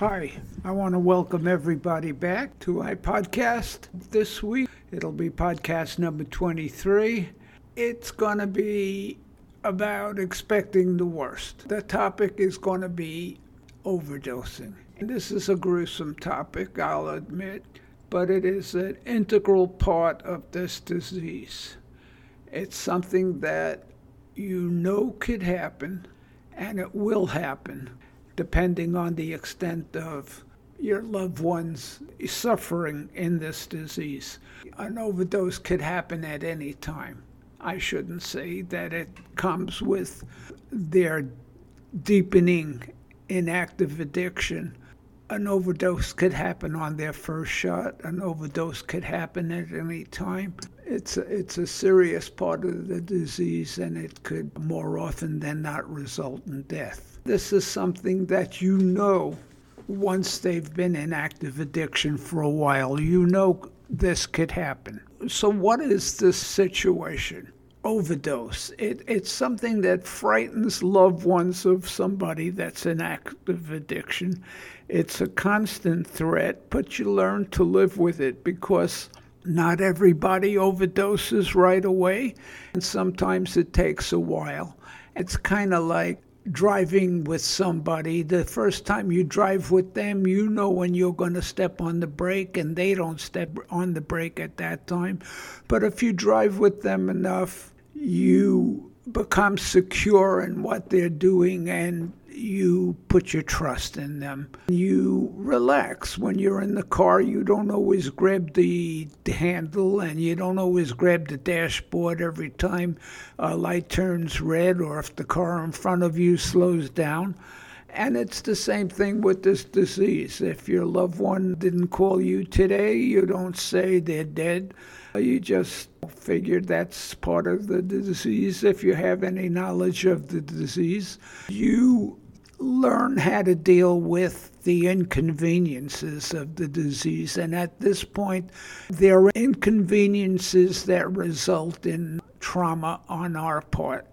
Hi, I want to welcome everybody back to my podcast this week. It'll be podcast number 23. It's going to be about expecting the worst. The topic is going to be overdosing. This is a gruesome topic, I'll admit, but it is an integral part of this disease. It's something that you know could happen and it will happen depending on the extent of your loved one's suffering in this disease. An overdose could happen at any time. I shouldn't say that it comes with their deepening inactive addiction. An overdose could happen on their first shot. An overdose could happen at any time. It's a, it's a serious part of the disease, and it could more often than not result in death. This is something that you know once they've been in active addiction for a while. You know this could happen. So, what is this situation? Overdose. It, it's something that frightens loved ones of somebody that's in active addiction. It's a constant threat, but you learn to live with it because not everybody overdoses right away, and sometimes it takes a while. It's kind of like driving with somebody, the first time you drive with them, you know when you're going to step on the brake and they don't step on the brake at that time. But if you drive with them enough, you become secure in what they're doing and you put your trust in them. You relax. When you're in the car, you don't always grab the handle and you don't always grab the dashboard every time a light turns red or if the car in front of you slows down. And it's the same thing with this disease. If your loved one didn't call you today, you don't say they're dead. You just figure that's part of the disease. If you have any knowledge of the disease, you learn how to deal with the inconveniences of the disease. And at this point, there are inconveniences that result in trauma on our part.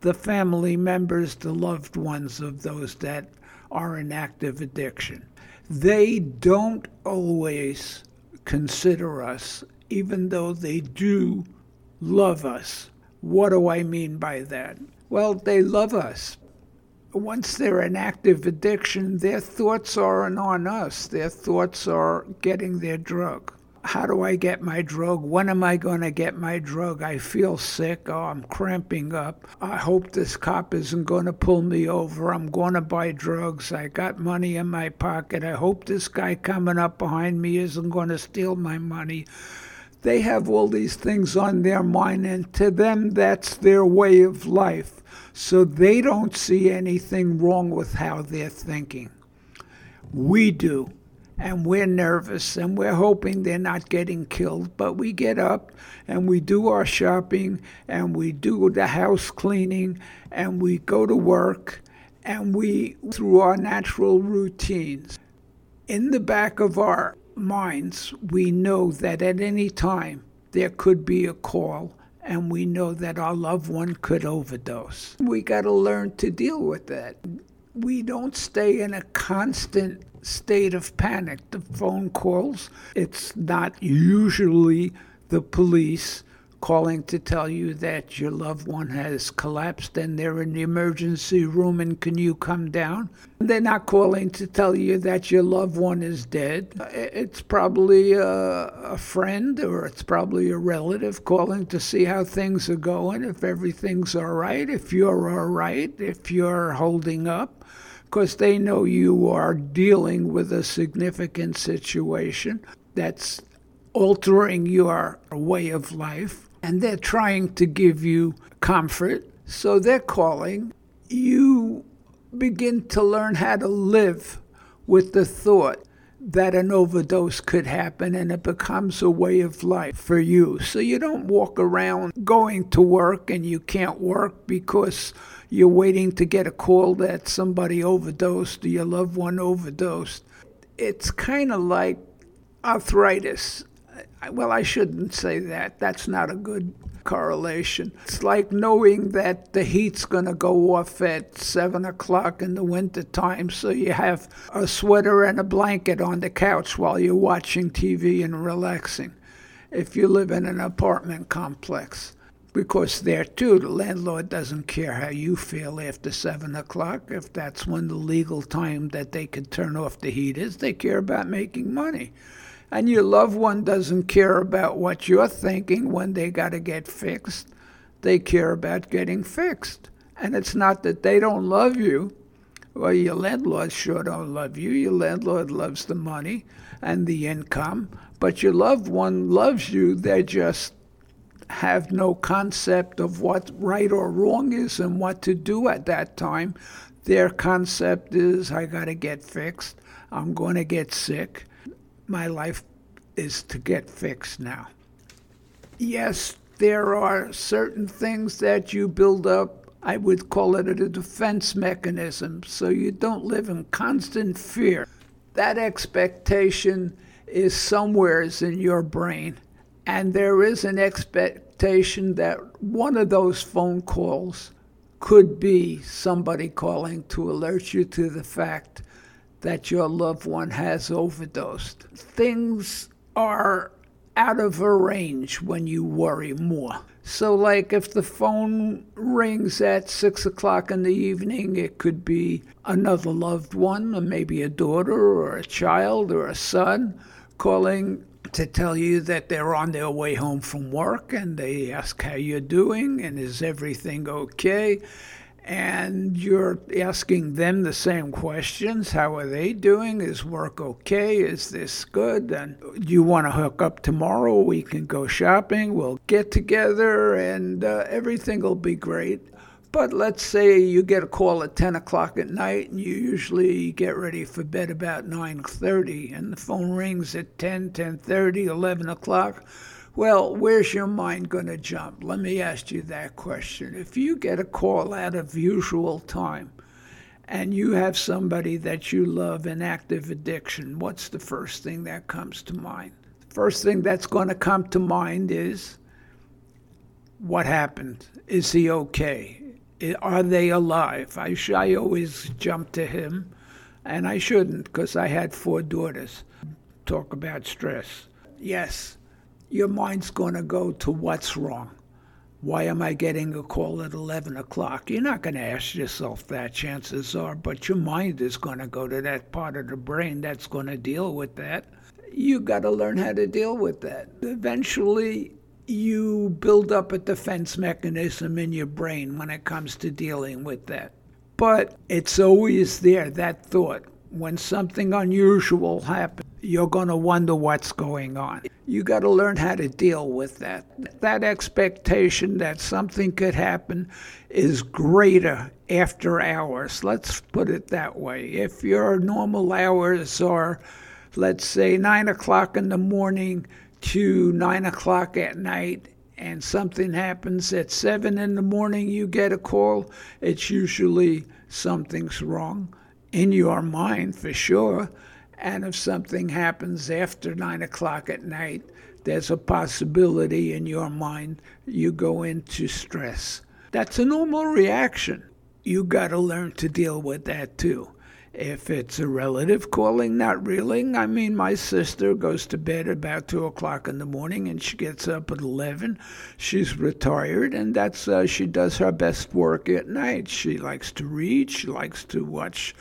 The family members, the loved ones of those that are in active addiction. They don't always consider us, even though they do love us. What do I mean by that? Well, they love us, once they're in active addiction, their thoughts aren't on us. Their thoughts are getting their drug. How do I get my drug? When am I going to get my drug? I feel sick. Oh, I'm cramping up. I hope this cop isn't going to pull me over. I'm going to buy drugs. I got money in my pocket. I hope this guy coming up behind me isn't going to steal my money. They have all these things on their mind, and to them, that's their way of life so they don't see anything wrong with how they're thinking. We do, and we're nervous and we're hoping they're not getting killed, but we get up and we do our shopping and we do the house cleaning and we go to work and we, through our natural routines, in the back of our minds, we know that at any time there could be a call and we know that our loved one could overdose. We got to learn to deal with that. We don't stay in a constant state of panic. The phone calls, it's not usually the police calling to tell you that your loved one has collapsed and they're in the emergency room and can you come down. They're not calling to tell you that your loved one is dead. It's probably a, a friend or it's probably a relative calling to see how things are going, if everything's all right, if you're all right, if you're holding up because they know you are dealing with a significant situation that's altering your way of life and they're trying to give you comfort. So they're calling. You begin to learn how to live with the thought that an overdose could happen and it becomes a way of life for you. So you don't walk around going to work and you can't work because you're waiting to get a call that somebody overdosed or your loved one overdosed. It's kind of like arthritis well, I shouldn't say that. That's not a good correlation. It's like knowing that the heat's going to go off at 7 o'clock in the winter time, so you have a sweater and a blanket on the couch while you're watching TV and relaxing. If you live in an apartment complex, because there too, the landlord doesn't care how you feel after 7 o'clock. If that's when the legal time that they can turn off the heat is, they care about making money and your loved one doesn't care about what you're thinking when they got to get fixed. They care about getting fixed. And it's not that they don't love you. Well, your landlord sure don't love you. Your landlord loves the money and the income, but your loved one loves you. They're just have no concept of what right or wrong is and what to do at that time. Their concept is I got to get fixed. I'm going to get sick my life is to get fixed now. Yes, there are certain things that you build up. I would call it a defense mechanism, so you don't live in constant fear. That expectation is somewheres in your brain, and there is an expectation that one of those phone calls could be somebody calling to alert you to the fact that your loved one has overdosed. Things are out of a range when you worry more. So, like if the phone rings at six o'clock in the evening, it could be another loved one, or maybe a daughter, or a child, or a son calling to tell you that they're on their way home from work and they ask how you're doing and is everything okay and you're asking them the same questions. How are they doing? Is work okay? Is this good? And do you want to hook up tomorrow? We can go shopping. We'll get together and uh, everything will be great. But let's say you get a call at 10 o'clock at night and you usually get ready for bed about 9.30 and the phone rings at 10, 10.30, 11 o'clock well, where's your mind going to jump? Let me ask you that question. If you get a call out of usual time and you have somebody that you love in active addiction, what's the first thing that comes to mind? The first thing that's going to come to mind is what happened? Is he okay? Are they alive? I, I always jump to him, and I shouldn't because I had four daughters. Talk about stress. Yes, your mind's going to go to what's wrong. Why am I getting a call at 11 o'clock? You're not going to ask yourself that, chances are, but your mind is going to go to that part of the brain that's going to deal with that. You got to learn how to deal with that. Eventually, you build up a defense mechanism in your brain when it comes to dealing with that. But it's always there, that thought. When something unusual happens, you're going to wonder what's going on you got to learn how to deal with that. That expectation that something could happen is greater after hours. Let's put it that way. If your normal hours are, let's say, 9 o'clock in the morning to 9 o'clock at night, and something happens at 7 in the morning, you get a call, it's usually something's wrong in your mind for sure. And if something happens after nine o'clock at night, there's a possibility in your mind you go into stress. That's a normal reaction. You got to learn to deal with that too. If it's a relative calling, not really. I mean, my sister goes to bed about two o'clock in the morning and she gets up at 11. She's retired and that's, uh, she does her best work at night. She likes to read, she likes to watch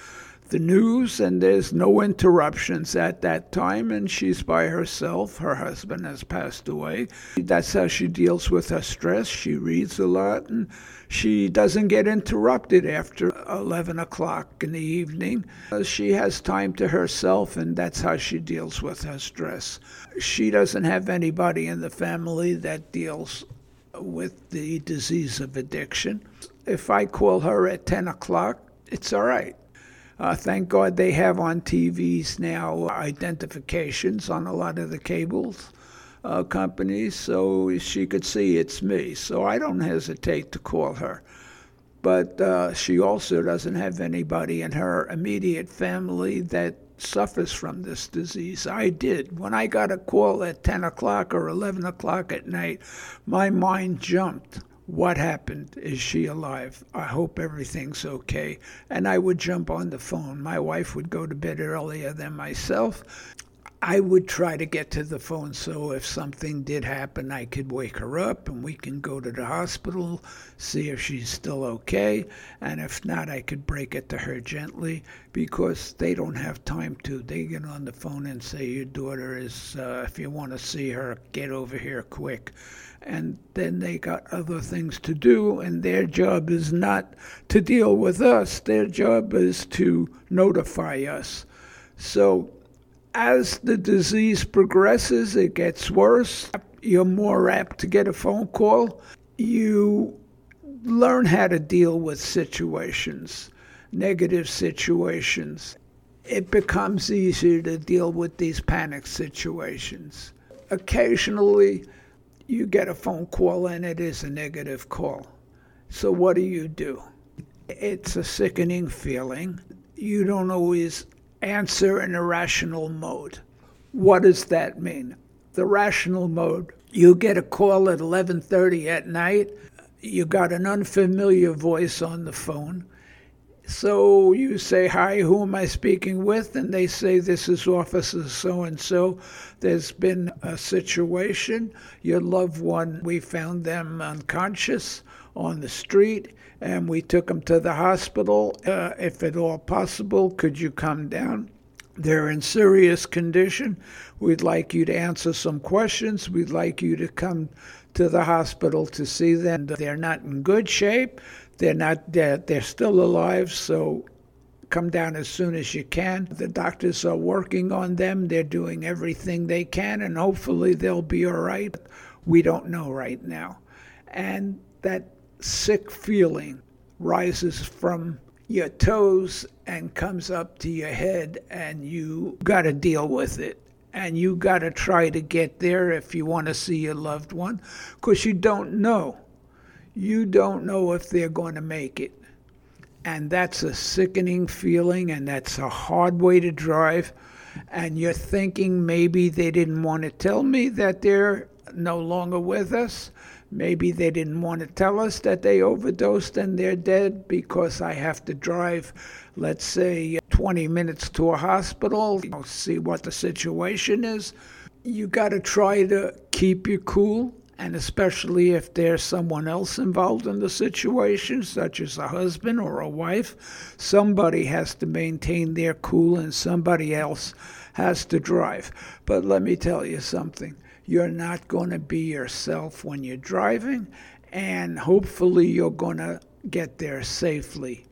the news, and there's no interruptions at that time, and she's by herself. Her husband has passed away. That's how she deals with her stress. She reads a lot, and she doesn't get interrupted after 11 o'clock in the evening. Uh, she has time to herself, and that's how she deals with her stress. She doesn't have anybody in the family that deals with the disease of addiction. If I call her at 10 o'clock, it's all right uh, thank God they have on TVs now identifications on a lot of the cables uh, companies, so she could see it's me. So I don't hesitate to call her. but uh, she also doesn't have anybody in her immediate family that suffers from this disease. I did. When I got a call at 10 o'clock or 11 o'clock at night, my mind jumped. What happened? Is she alive? I hope everything's okay. And I would jump on the phone. My wife would go to bed earlier than myself. I would try to get to the phone so if something did happen, I could wake her up and we can go to the hospital, see if she's still okay. And if not, I could break it to her gently because they don't have time to. They get on the phone and say, Your daughter is, uh, if you want to see her, get over here quick. And then they got other things to do, and their job is not to deal with us, their job is to notify us. So as the disease progresses, it gets worse. You're more apt to get a phone call. You learn how to deal with situations, negative situations. It becomes easier to deal with these panic situations. Occasionally, you get a phone call and it is a negative call. So, what do you do? It's a sickening feeling. You don't always answer in a rational mode. What does that mean? The rational mode, you get a call at 11:30 at night, you got an unfamiliar voice on the phone. So you say, Hi, who am I speaking with? And they say, This is Officer so and so. There's been a situation. Your loved one, we found them unconscious on the street and we took them to the hospital. Uh, if at all possible, could you come down? They're in serious condition. We'd like you to answer some questions. We'd like you to come to the hospital to see them. They're not in good shape. They're not dead. They're still alive, so come down as soon as you can. The doctors are working on them. They're doing everything they can, and hopefully they'll be all right. We don't know right now. And that sick feeling rises from your toes and comes up to your head, and you got to deal with it. And you got to try to get there if you want to see your loved one, because you don't know. You don't know if they're going to make it. And that's a sickening feeling, and that's a hard way to drive. And you're thinking maybe they didn't want to tell me that they're no longer with us. Maybe they didn't want to tell us that they overdosed and they're dead because I have to drive, let's say, 20 minutes to a hospital, you know, see what the situation is. You got to try to keep your cool, and especially if there's someone else involved in the situation, such as a husband or a wife, somebody has to maintain their cool and somebody else has to drive. But let me tell you something you're not going to be yourself when you're driving, and hopefully you're going to get there safely.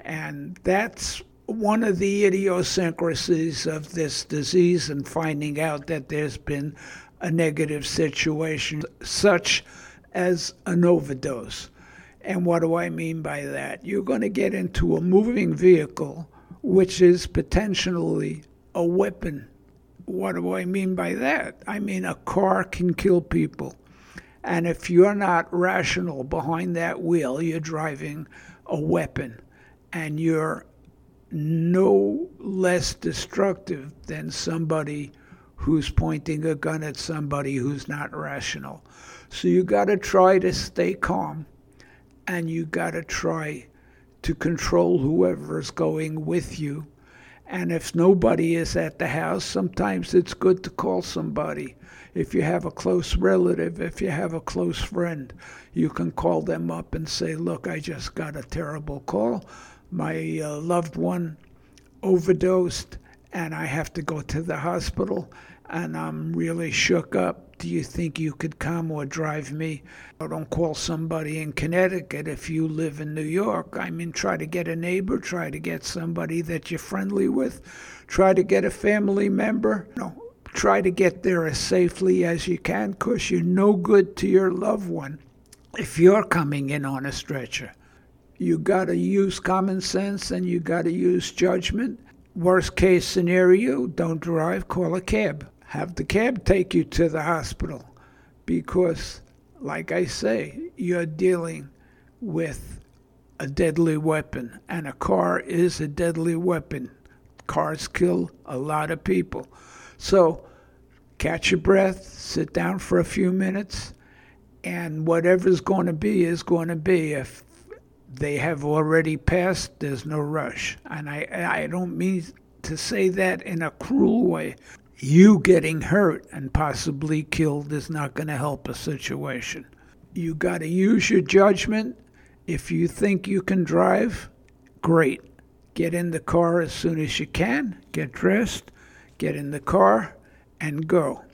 And that's one of the idiosyncrasies of this disease and finding out that there's been a negative situation, such as an overdose. And what do I mean by that? You're going to get into a moving vehicle, which is potentially a weapon what do I mean by that? I mean, a car can kill people. And if you're not rational behind that wheel, you're driving a weapon and you're no less destructive than somebody who's pointing a gun at somebody who's not rational. So you got to try to stay calm and you got to try to control whoever's going with you and if nobody is at the house, sometimes it's good to call somebody. If you have a close relative, if you have a close friend, you can call them up and say, Look, I just got a terrible call. My uh, loved one overdosed, and I have to go to the hospital, and I'm really shook up do you think you could come or drive me? Or don't call somebody in Connecticut if you live in New York. I mean, try to get a neighbor, try to get somebody that you're friendly with, try to get a family member. No, try to get there as safely as you can because you're no good to your loved one if you're coming in on a stretcher. You got to use common sense and you got to use judgment. Worst case scenario, don't drive, call a cab have the cab take you to the hospital because, like I say, you're dealing with a deadly weapon, and a car is a deadly weapon. Cars kill a lot of people. So catch your breath, sit down for a few minutes, and whatever's going to be is going to be. If they have already passed, there's no rush. And I, I don't mean to say that in a cruel way. You getting hurt and possibly killed is not going to help a situation. You got to use your judgment. If you think you can drive, great. Get in the car as soon as you can, get dressed, get in the car, and go.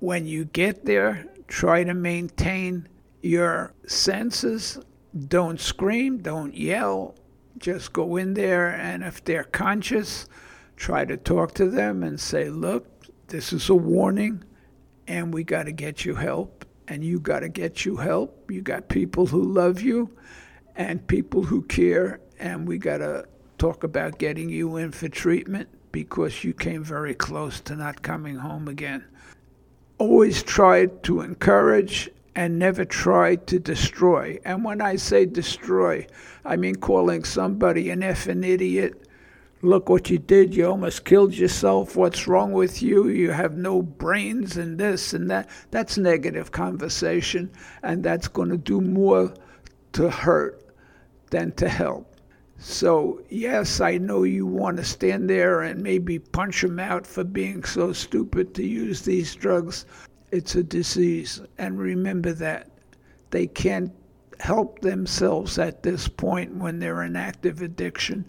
When you get there, try to maintain your senses. Don't scream, don't yell. Just go in there, and if they're conscious, try to talk to them and say, Look, this is a warning, and we got to get you help, and you got to get you help. You got people who love you and people who care, and we got to talk about getting you in for treatment because you came very close to not coming home again. Always tried to encourage and never tried to destroy. And when I say destroy, I mean calling somebody an effing idiot. Look what you did. You almost killed yourself. What's wrong with you? You have no brains and this and that. That's negative conversation, and that's going to do more to hurt than to help. So, yes, I know you want to stand there and maybe punch them out for being so stupid to use these drugs. It's a disease. And remember that they can't help themselves at this point when they're in active addiction.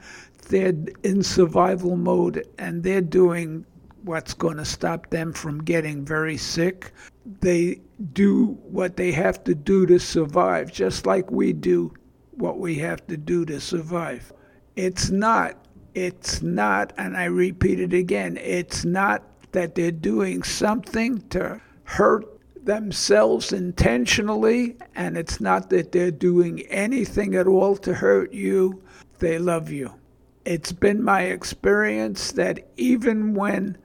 They're in survival mode and they're doing what's going to stop them from getting very sick. They do what they have to do to survive, just like we do what we have to do to survive. It's not, it's not, and I repeat it again, it's not that they're doing something to hurt themselves intentionally, and it's not that they're doing anything at all to hurt you. They love you. It's been my experience that even when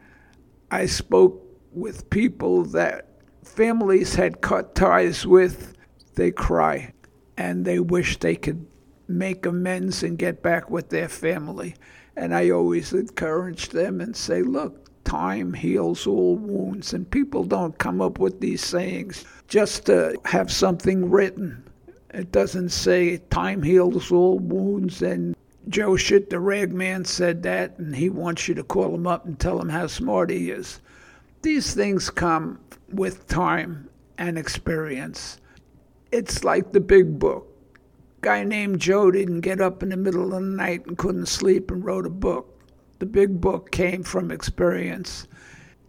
I spoke with people that families had cut ties with, they cry and they wish they could make amends and get back with their family. And I always encourage them and say, look, time heals all wounds. And people don't come up with these sayings just to have something written. It doesn't say time heals all wounds and Joe Shit the Rag Man said that and he wants you to call him up and tell him how smart he is. These things come with time and experience. It's like the big book. Guy named Joe didn't get up in the middle of the night and couldn't sleep and wrote a book. The big book came from experience.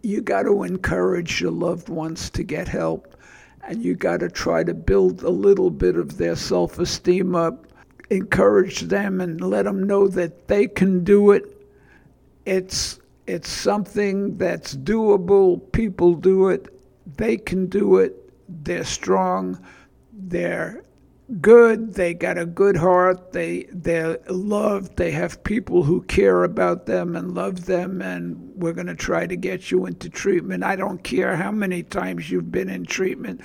You got to encourage your loved ones to get help, and you got to try to build a little bit of their self esteem up. Encourage them and let them know that they can do it. It's it's something that's doable. People do it. They can do it. They're strong they're good, they got a good heart, they they're loved, they have people who care about them and love them and we're going to try to get you into treatment. I don't care how many times you've been in treatment.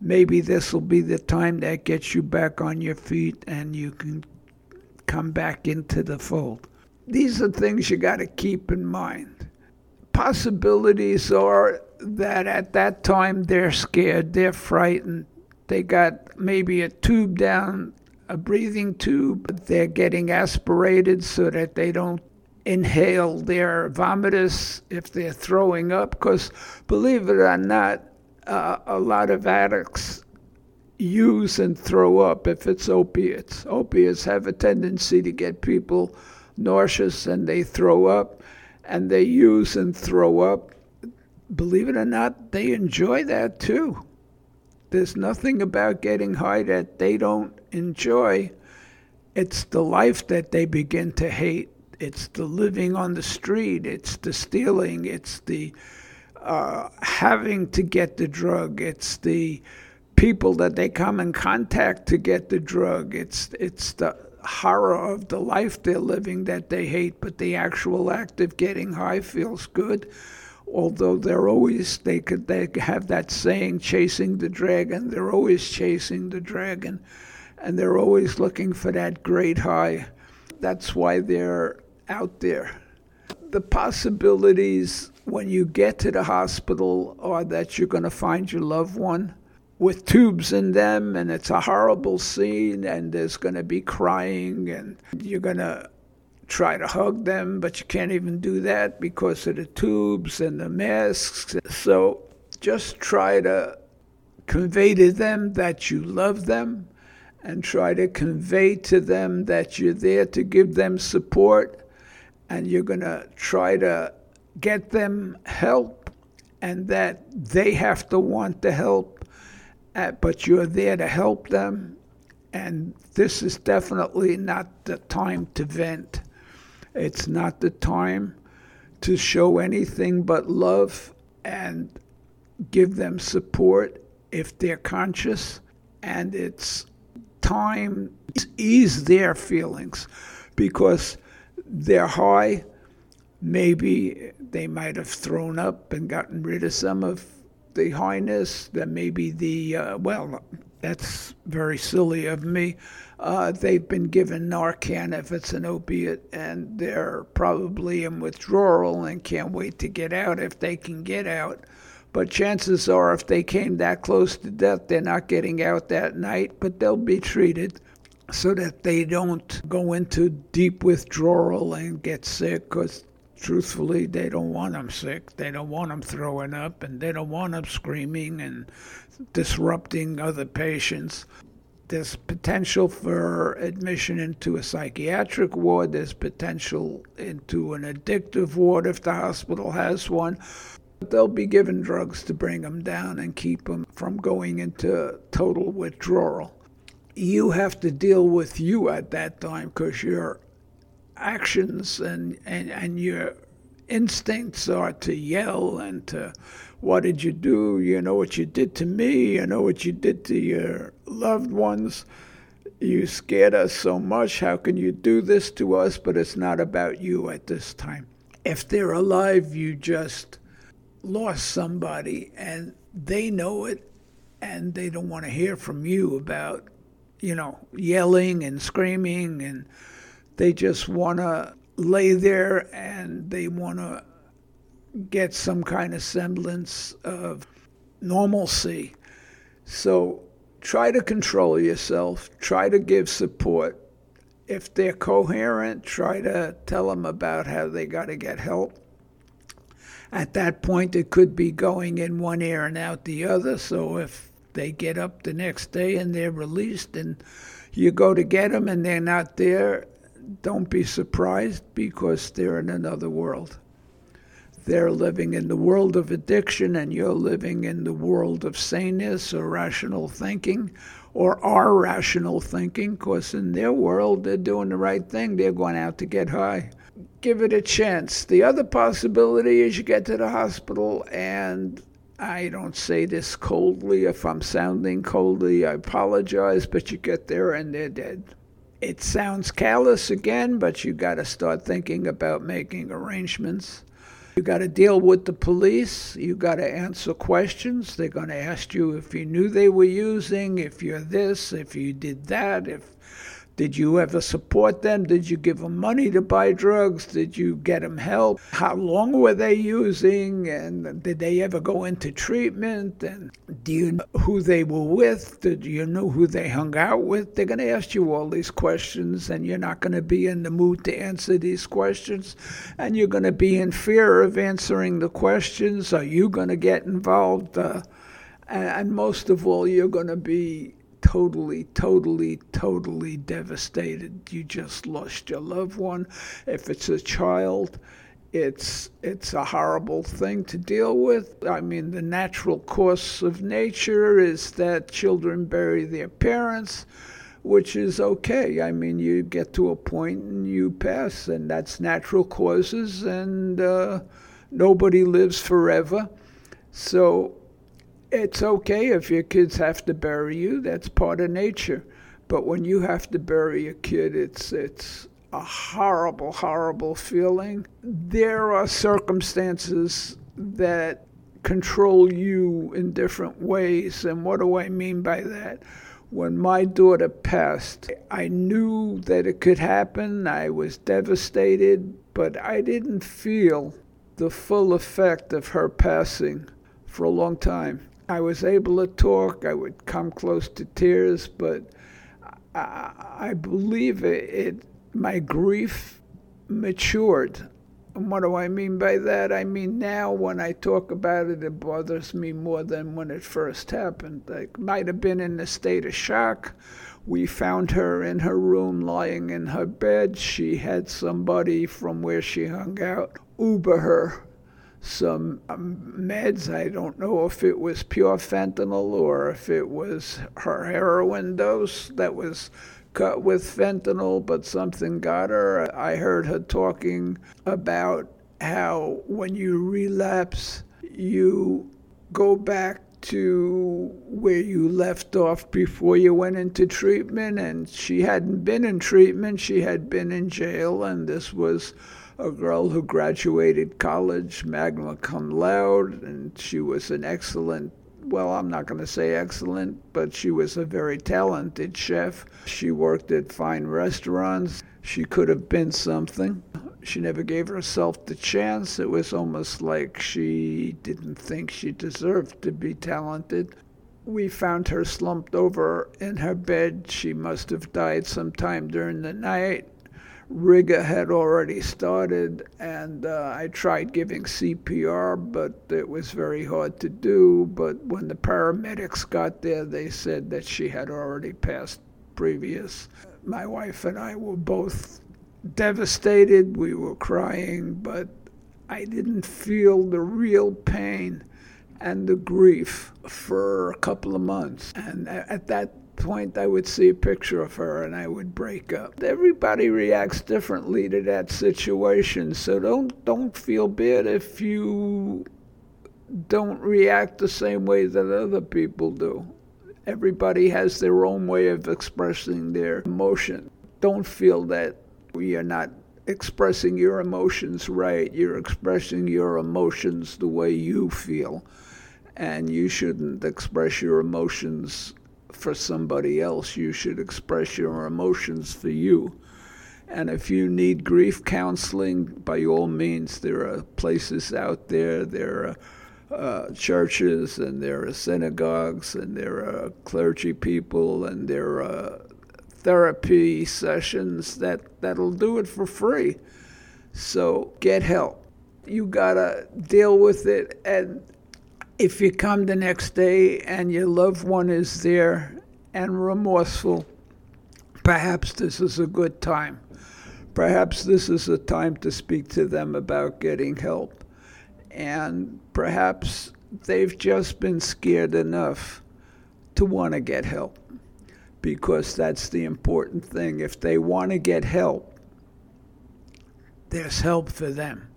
Maybe this will be the time that gets you back on your feet and you can come back into the fold. These are things you got to keep in mind. Possibilities are that at that time they're scared, they're frightened, they got maybe a tube down, a breathing tube. They're getting aspirated so that they don't inhale their vomitus if they're throwing up. Because believe it or not, uh, a lot of addicts use and throw up if it's opiates. Opiates have a tendency to get people nauseous and they throw up, and they use and throw up. Believe it or not, they enjoy that too. There's nothing about getting high that they don't enjoy. It's the life that they begin to hate. It's the living on the street. It's the stealing. It's the uh, having to get the drug. It's the people that they come in contact to get the drug. It's it's the horror of the life they're living that they hate, but the actual act of getting high feels good although they're always they could they have that saying chasing the dragon they're always chasing the dragon and they're always looking for that great high. That's why they're out there. The possibilities when you get to the hospital are that you're going to find your loved one with tubes in them, and it's a horrible scene, and there's going to be crying, and you're going to try to hug them, but you can't even do that because of the tubes and the masks. So just try to convey to them that you love them and try to convey to them that you're there to give them support and you're going to try to get them help and that they have to want the help, uh, but you're there to help them. And this is definitely not the time to vent. It's not the time to show anything but love and give them support if they're conscious. And it's time to ease their feelings because they're high. Maybe they might have thrown up and gotten rid of some of the highness. Then maybe the, uh, well, that's very silly of me. Uh, they've been given Narcan if it's an opiate, and they're probably in withdrawal and can't wait to get out if they can get out. But chances are, if they came that close to death, they're not getting out that night, but they'll be treated so that they don't go into deep withdrawal and get sick because truthfully they don't want them sick. They don't want them throwing up and they don't want them screaming and disrupting other patients. There's potential for admission into a psychiatric ward. There's potential into an addictive ward if the hospital has one. They'll be given drugs to bring them down and keep them from going into total withdrawal. You have to deal with you at that time because your actions and, and, and your instincts are to yell and to, what did you do? You know what you did to me. You know what you did to your loved ones. You scared us so much. How can you do this to us? But it's not about you at this time. If they're alive, you just lost somebody and they know it and they don't want to hear from you about you know, yelling and screaming, and they just want to lay there and they want to get some kind of semblance of normalcy. So try to control yourself, try to give support. If they're coherent, try to tell them about how they got to get help. At that point, it could be going in one ear and out the other. So if they get up the next day and they're released, and you go to get them and they're not there. Don't be surprised because they're in another world. They're living in the world of addiction, and you're living in the world of saneness or rational thinking or our rational thinking, because in their world, they're doing the right thing. They're going out to get high. Give it a chance. The other possibility is you get to the hospital and I don't say this coldly. If I'm sounding coldly, I apologize, but you get there and they're dead. It sounds callous again, but you got to start thinking about making arrangements. You got to deal with the police. You got to answer questions. They're going to ask you if you knew they were using, if you're this, if you did that, if did you ever support them? Did you give them money to buy drugs? Did you get them help? How long were they using? And did they ever go into treatment? And do you know who they were with? Did you know who they hung out with? They're going to ask you all these questions, and you're not going to be in the mood to answer these questions. And you're going to be in fear of answering the questions. Are you going to get involved? Uh, and most of all, you're going to be totally, totally, totally devastated. You just lost your loved one. If it's a child, it's it's a horrible thing to deal with. I mean, the natural course of nature is that children bury their parents, which is okay. I mean, you get to a point and you pass, and that's natural causes, and uh, nobody lives forever. So it's okay if your kids have to bury you. That's part of nature. But when you have to bury a kid, it's it's a horrible, horrible feeling. There are circumstances that control you in different ways. And what do I mean by that? When my daughter passed, I knew that it could happen. I was devastated, but I didn't feel the full effect of her passing for a long time. I was able to talk, I would come close to tears, but I, I believe it, it, my grief matured. And what do I mean by that? I mean, now when I talk about it, it bothers me more than when it first happened. I might have been in a state of shock. We found her in her room lying in her bed. She had somebody from where she hung out Uber her some um, meds. I don't know if it was pure fentanyl or if it was her heroin dose that was cut with fentanyl, but something got her. I heard her talking about how when you relapse, you go back to where you left off before you went into treatment. And she hadn't been in treatment, she had been in jail, and this was a girl who graduated college magna cum laude, and she was an excellent well, I'm not going to say excellent, but she was a very talented chef. She worked at fine restaurants. She could have been something. She never gave herself the chance. It was almost like she didn't think she deserved to be talented. We found her slumped over in her bed. She must have died sometime during the night rigor had already started, and uh, I tried giving CPR, but it was very hard to do. But when the paramedics got there, they said that she had already passed previous. My wife and I were both devastated. We were crying, but I didn't feel the real pain and the grief for a couple of months. And at that point, I would see a picture of her and I would break up. Everybody reacts differently to that situation, so don't don't feel bad if you don't react the same way that other people do. Everybody has their own way of expressing their emotion. Don't feel that you're not expressing your emotions right. You're expressing your emotions the way you feel. And you shouldn't express your emotions for somebody else. You should express your emotions for you. And if you need grief counseling, by all means, there are places out there. There are uh, churches and there are synagogues and there are clergy people and there are therapy sessions that, that'll do it for free. So get help. You gotta deal with it and if you come the next day and your loved one is there and remorseful, perhaps this is a good time. Perhaps this is a time to speak to them about getting help. And perhaps they've just been scared enough to want to get help because that's the important thing. If they want to get help, there's help for them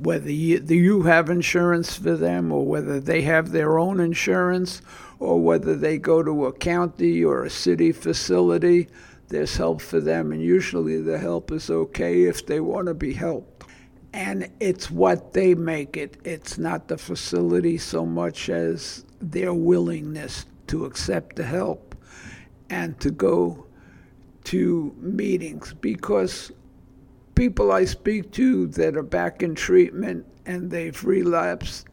whether you, you have insurance for them or whether they have their own insurance or whether they go to a county or a city facility, there's help for them. And usually the help is okay if they want to be helped. And it's what they make it. It's not the facility so much as their willingness to accept the help and to go to meetings because people I speak to that are back in treatment and they've relapsed,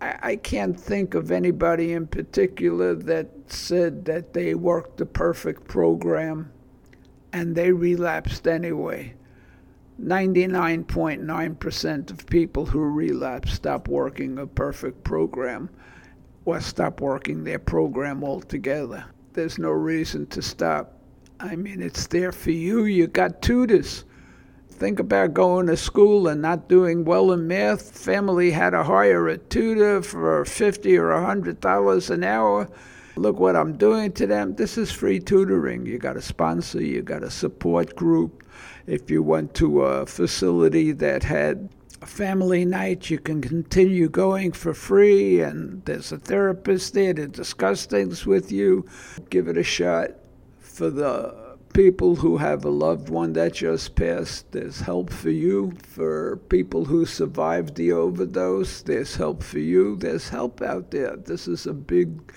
I, I can't think of anybody in particular that said that they worked the perfect program and they relapsed anyway. 99.9% of people who relapse stop working a perfect program or stop working their program altogether. There's no reason to stop. I mean, it's there for you. You got tutors think about going to school and not doing well in math. Family had to hire a tutor for fifty or a hundred dollars an hour. Look what I'm doing to them. This is free tutoring. You got a sponsor, you got a support group. If you went to a facility that had a family night, you can continue going for free, and there's a therapist there to discuss things with you. Give it a shot for the people who have a loved one that just passed, there's help for you. For people who survived the overdose, there's help for you. There's help out there. This is a big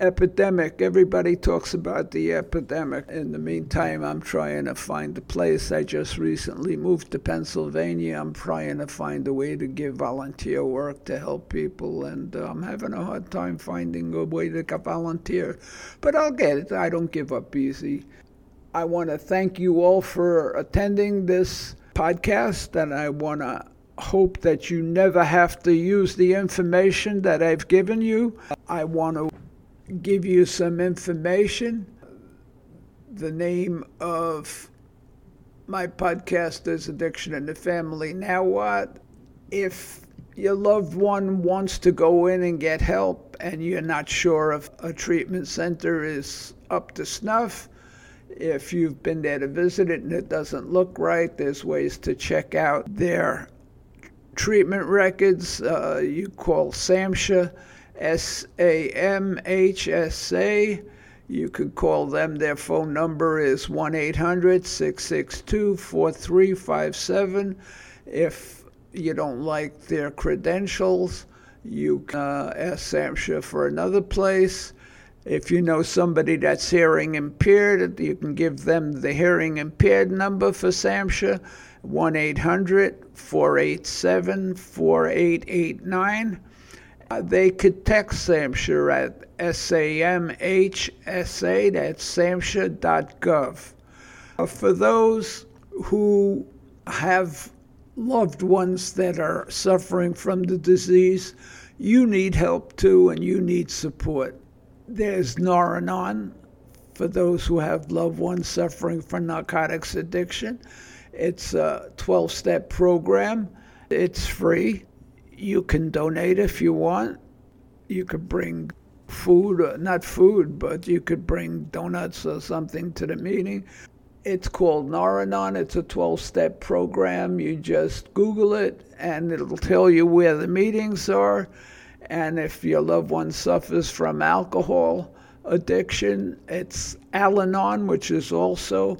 epidemic. Everybody talks about the epidemic. In the meantime, I'm trying to find a place. I just recently moved to Pennsylvania. I'm trying to find a way to give volunteer work to help people, and uh, I'm having a hard time finding a way to volunteer. But I'll get it. I don't give up easy. I want to thank you all for attending this podcast, and I want to hope that you never have to use the information that I've given you. I want to give you some information. The name of my podcast is Addiction in the Family. Now, what? If your loved one wants to go in and get help and you're not sure if a treatment center is up to snuff, if you've been there to visit it and it doesn't look right, there's ways to check out their treatment records. Uh, you call SAMHSA S A M H S A. You can call them. Their phone number is 1 800 662 4357. If you don't like their credentials, you can uh, ask SAMHSA for another place. If you know somebody that's hearing impaired, you can give them the hearing impaired number for SAMHSA, 1 800 487 4889. Uh, they could text SAMHSA at SAMHSA, that's samhsa.gov. Uh, for those who have loved ones that are suffering from the disease, you need help too and you need support. There's Nar-Anon for those who have loved ones suffering from narcotics addiction. It's a 12 step program, it's free you can donate if you want. You could bring food, uh, not food, but you could bring donuts or something to the meeting. It's called Nar-Anon. It's a 12 step program. You just Google it and it'll tell you where the meetings are. And if your loved one suffers from alcohol addiction, it's Al Anon, which is also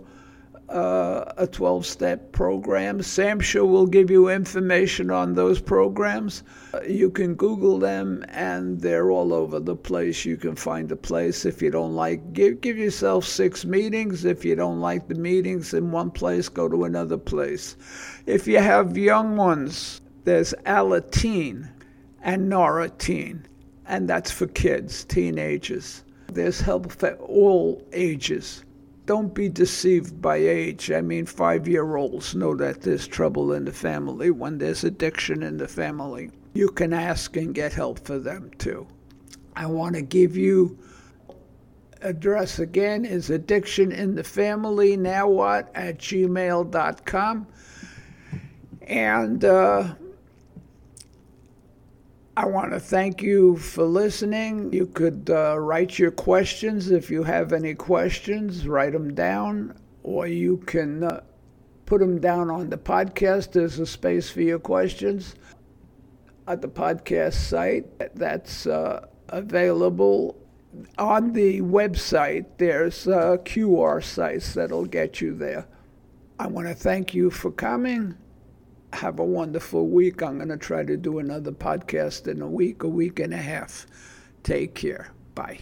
uh, a 12 step program. SAMHSA will give you information on those programs. You can Google them and they're all over the place. You can find a place. If you don't like, give, give yourself six meetings. If you don't like the meetings in one place, go to another place. If you have young ones, there's Alateen and Narateen, and that's for kids, teenagers. There's help for all ages don't be deceived by age. I mean, five year olds know that there's trouble in the family when there's addiction in the family. You can ask and get help for them too. I want to give you address again is addiction in the family now what at gmail.com and uh, I want to thank you for listening. You could uh, write your questions if you have any questions, write them down, or you can uh, put them down on the podcast. There's a space for your questions at the podcast site that's uh, available on the website. There's uh, QR sites that'll get you there. I want to thank you for coming have a wonderful week. I'm going to try to do another podcast in a week, a week and a half. Take care. Bye.